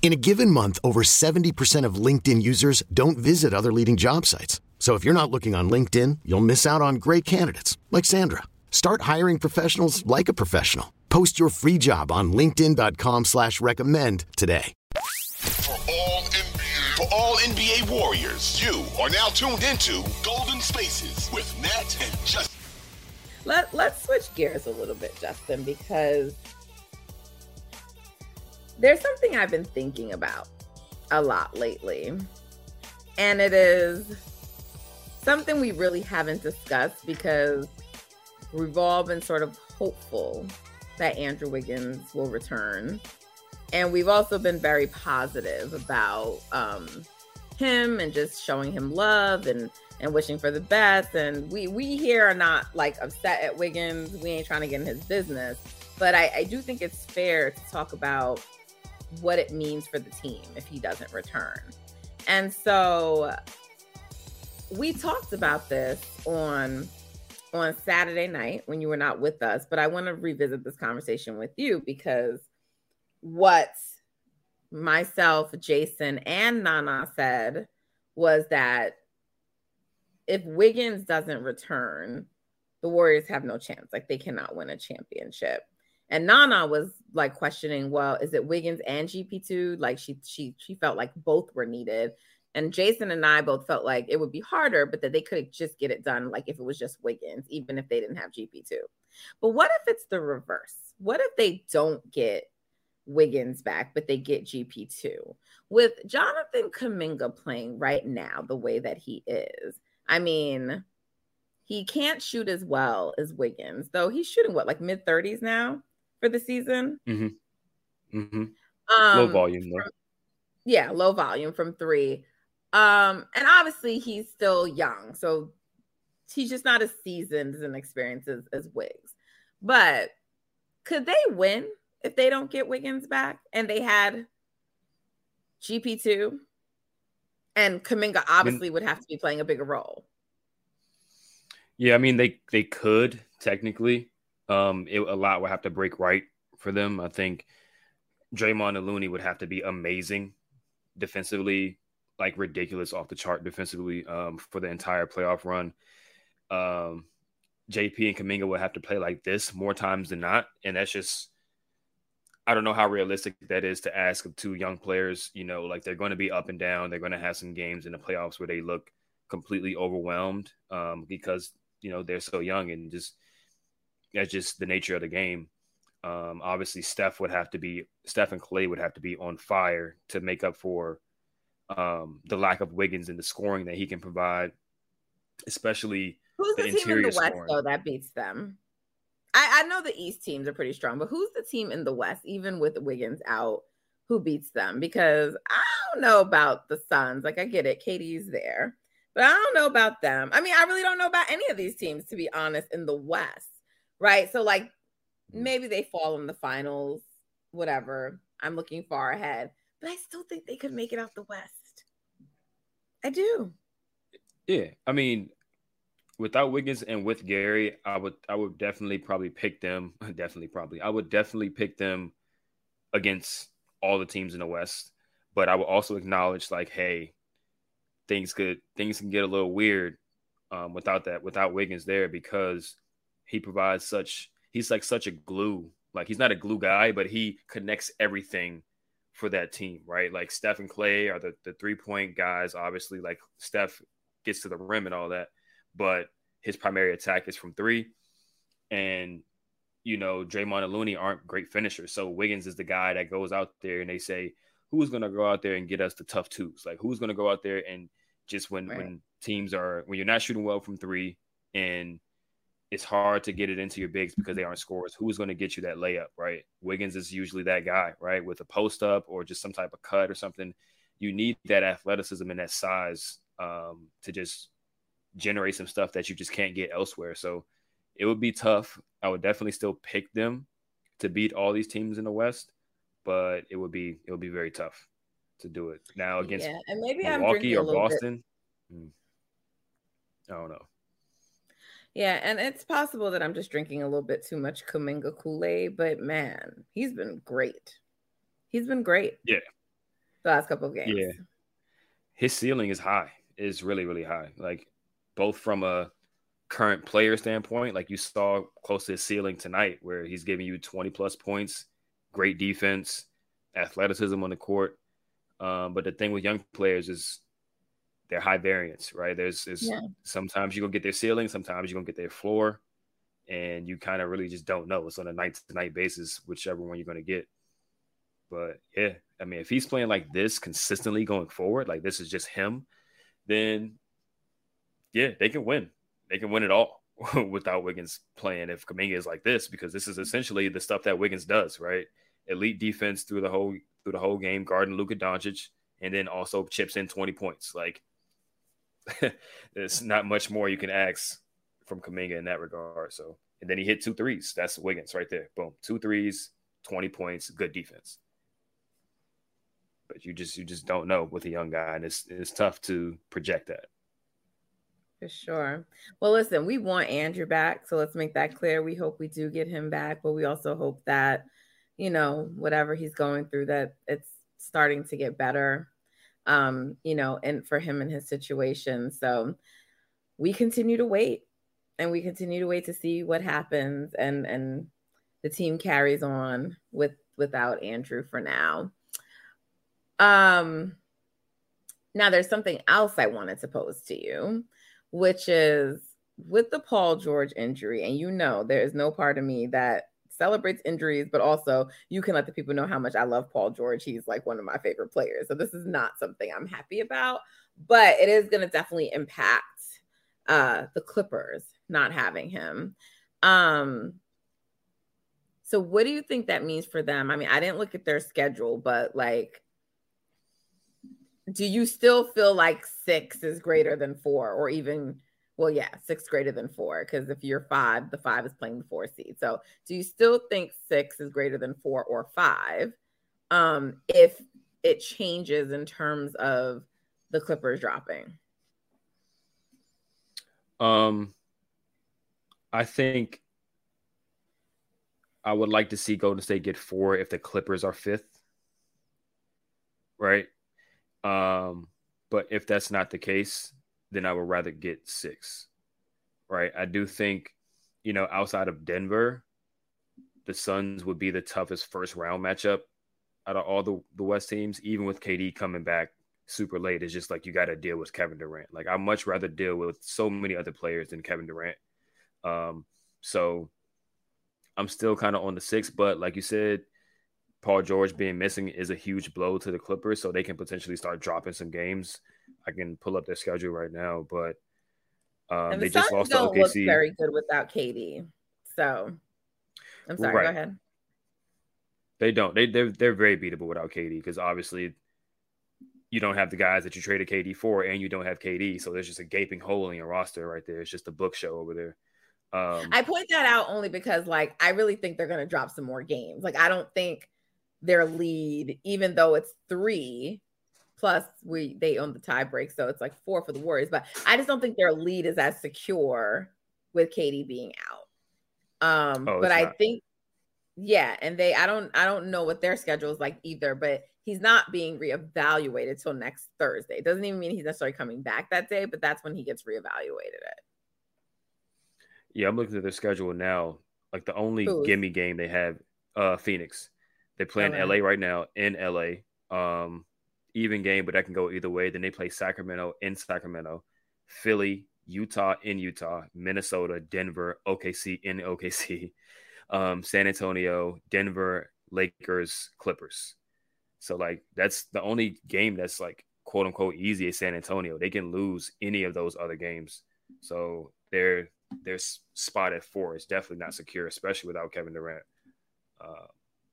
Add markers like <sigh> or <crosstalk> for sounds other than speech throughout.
In a given month, over 70% of LinkedIn users don't visit other leading job sites. So if you're not looking on LinkedIn, you'll miss out on great candidates like Sandra. Start hiring professionals like a professional. Post your free job on LinkedIn.com slash recommend today. For all NBA, for all NBA warriors, you are now tuned into Golden Spaces with Nat and Justin. Let, let's switch gears a little bit, Justin, because there's something I've been thinking about a lot lately. And it is something we really haven't discussed because we've all been sort of hopeful that Andrew Wiggins will return. And we've also been very positive about um, him and just showing him love and and wishing for the best. And we we here are not like upset at Wiggins. We ain't trying to get in his business. But I, I do think it's fair to talk about what it means for the team if he doesn't return. And so we talked about this on on Saturday night when you were not with us, but I want to revisit this conversation with you because what myself, Jason, and Nana said was that if Wiggins doesn't return, the Warriors have no chance. Like they cannot win a championship. And Nana was like questioning, well, is it Wiggins and GP2? Like she she she felt like both were needed. And Jason and I both felt like it would be harder, but that they could just get it done, like if it was just Wiggins, even if they didn't have GP2. But what if it's the reverse? What if they don't get Wiggins back, but they get GP2? With Jonathan Kuminga playing right now the way that he is, I mean, he can't shoot as well as Wiggins, though he's shooting what, like mid 30s now for the season? Mm-hmm. Mm-hmm. Um, Low volume though. yeah, low volume from three. Um, and obviously he's still young, so he's just not as seasoned and experienced as, as Wiggs. But could they win if they don't get Wiggins back and they had GP2? And Kuminga obviously would have to be playing a bigger role. Yeah, I mean they they could technically. Um, it, a lot would have to break right for them. I think Draymond and Looney would have to be amazing defensively, like ridiculous off the chart defensively um, for the entire playoff run. Um, GP and Kuminga would have to play like this more times than not, and that's just I don't know how realistic that is to ask of two young players. You know, like they're going to be up and down. They're going to have some games in the playoffs where they look completely overwhelmed um, because you know they're so young and just that's just the nature of the game. Um, obviously, Steph would have to be Steph and Clay would have to be on fire to make up for um, the lack of Wiggins and the scoring that he can provide, especially Who's the, the team in the West scoring. though that beats them? I, I know the East teams are pretty strong, but who's the team in the West, even with Wiggins out, who beats them? Because I don't know about the Suns. Like I get it, KD's there, but I don't know about them. I mean, I really don't know about any of these teams, to be honest, in the West, right? So like maybe they fall in the finals, whatever. I'm looking far ahead, but I still think they could make it out the West. I do. Yeah, I mean, without Wiggins and with Gary, I would I would definitely probably pick them. <laughs> Definitely, probably I would definitely pick them against all the teams in the West. But I would also acknowledge like, hey, things could things can get a little weird um, without that without Wiggins there because he provides such he's like such a glue. Like he's not a glue guy, but he connects everything for that team, right? Like Steph and Clay are the, the three point guys. Obviously, like Steph gets to the rim and all that, but his primary attack is from three. And you know, Draymond and Looney aren't great finishers. So Wiggins is the guy that goes out there and they say, who's going to go out there and get us the tough twos? Like, who's going to go out there and just when right. when teams are when you're not shooting well from three and it's hard to get it into your bigs because they aren't scorers. Who's going to get you that layup, right? Wiggins is usually that guy, right? With a post up or just some type of cut or something. You need that athleticism and that size um, to just generate some stuff that you just can't get elsewhere. So it would be tough. I would definitely still pick them to beat all these teams in the West, but it would be it would be very tough to do it now against yeah, and maybe Milwaukee or Boston. Bit... Hmm. I don't know. Yeah, and it's possible that I'm just drinking a little bit too much Kuminga Kool Aid, but man, he's been great. He's been great. Yeah, the last couple of games. Yeah, his ceiling is high. Is really really high. Like both from a current player standpoint, like you saw close to his ceiling tonight, where he's giving you 20 plus points, great defense, athleticism on the court. Um, but the thing with young players is they're high variance, right? There's, there's yeah. sometimes you're gonna get their ceiling, sometimes you're gonna get their floor, and you kind of really just don't know. It's on a night to night basis, whichever one you're gonna get. But yeah, I mean, if he's playing like this consistently going forward, like this is just him, then yeah, they can win. They can win it all <laughs> without Wiggins playing if Kuminga is like this, because this is essentially the stuff that Wiggins does, right? Elite defense through the whole through the whole game, guarding Luka Doncic, and then also chips in 20 points. Like <laughs> there's not much more you can ask from Kuminga in that regard. So, and then he hit two threes. That's Wiggins right there. Boom, two threes, 20 points, good defense. But you just you just don't know with a young guy, and it's it's tough to project that. For sure. Well, listen, we want Andrew back, so let's make that clear. We hope we do get him back, but we also hope that you know whatever he's going through that it's starting to get better um, you know, and for him and his situation. So we continue to wait and we continue to wait to see what happens and and the team carries on with without Andrew for now. Um now there's something else I wanted to pose to you, which is with the Paul George injury, and you know there is no part of me that celebrates injuries, but also you can let the people know how much I love Paul George. He's like one of my favorite players. So this is not something I'm happy about, but it is going to definitely impact uh, the Clippers not having him. Um, so what do you think that means for them? I mean, I didn't look at their schedule, but like, do you still feel like six is greater than four or even well, yeah, six greater than four, because if you're five, the five is playing the four seed. So do you still think six is greater than four or five? Um, if it changes in terms of the Clippers dropping? Um, I think I would like to see Golden State get four if the Clippers are fifth. Right. Um, but if that's not the case, then I would rather get six. Right. I do think, you know, outside of Denver, the Suns would be the toughest first round matchup out of all the, the West teams, even with KD coming back super late. It's just like you got to deal with Kevin Durant. Like I'd much rather deal with so many other players than Kevin Durant. Um, so I'm still kind of on the six, but like you said, Paul George being missing is a huge blow to the Clippers, so they can potentially start dropping some games. I can pull up their schedule right now, but um, the they just lost don't to OKC. Look very good without KD. So I'm sorry. Right. Go ahead. They don't. They they're they're very beatable without KD because obviously you don't have the guys that you traded KD for, and you don't have KD. So there's just a gaping hole in your roster right there. It's just a book show over there. Um, I point that out only because, like, I really think they're going to drop some more games. Like, I don't think their lead, even though it's three, plus we they own the tie break, so it's like four for the Warriors. But I just don't think their lead is as secure with KD being out. Um, oh, but I not. think yeah, and they I don't I don't know what their schedule is like either, but he's not being reevaluated till next Thursday. It doesn't even mean he's necessarily coming back that day, but that's when he gets reevaluated at. Yeah, I'm looking at their schedule now. Like the only Who's? gimme game they have, uh Phoenix. They play in LA right now in LA. Um, even game, but that can go either way. Then they play Sacramento in Sacramento, Philly, Utah in Utah, Minnesota, Denver, OKC in OKC, <laughs> um, San Antonio, Denver, Lakers, Clippers. So like that's the only game that's like quote unquote easy is San Antonio. They can lose any of those other games. So their their spot at four is definitely not secure, especially without Kevin Durant. Uh,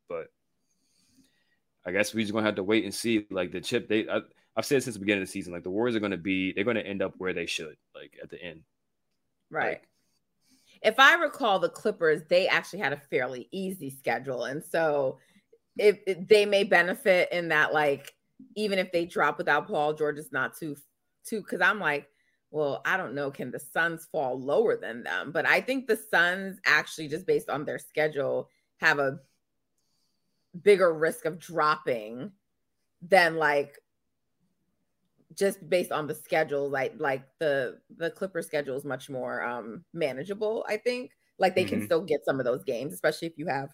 but I guess we're just gonna have to wait and see. Like the chip, they I, have said since the beginning of the season, like the Warriors are gonna be, they're gonna end up where they should, like at the end. Right. Like, if I recall, the Clippers they actually had a fairly easy schedule, and so if, if they may benefit in that, like even if they drop without Paul George, is not too too. Because I'm like, well, I don't know, can the Suns fall lower than them? But I think the Suns actually, just based on their schedule, have a bigger risk of dropping than like just based on the schedule like like the the clipper schedule is much more um manageable i think. Like they mm-hmm. can still get some of those games especially if you have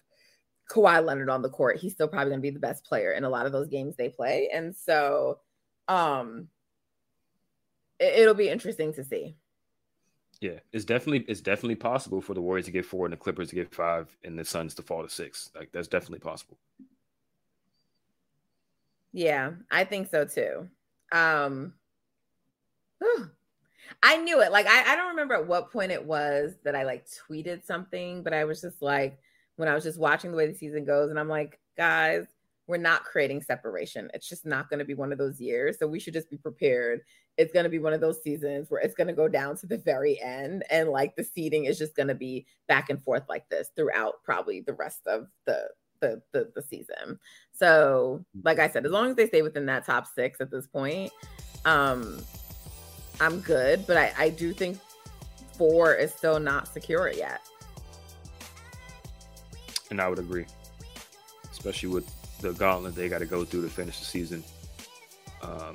Kawhi Leonard on the court. He's still probably going to be the best player in a lot of those games they play. And so um it, it'll be interesting to see yeah, it's definitely it's definitely possible for the Warriors to get four and the Clippers to get five and the Suns to fall to six. Like that's definitely possible. Yeah, I think so too. Um I knew it. Like I, I don't remember at what point it was that I like tweeted something, but I was just like when I was just watching the way the season goes, and I'm like, guys, we're not creating separation. It's just not going to be one of those years. So we should just be prepared. It's going to be one of those seasons where it's going to go down to the very end. And like the seeding is just going to be back and forth like this throughout probably the rest of the, the, the, the season. So, like I said, as long as they stay within that top six at this point, um, I'm good. But I, I do think four is still not secure yet. And I would agree, especially with the gauntlet they got to go through to finish the season. Um,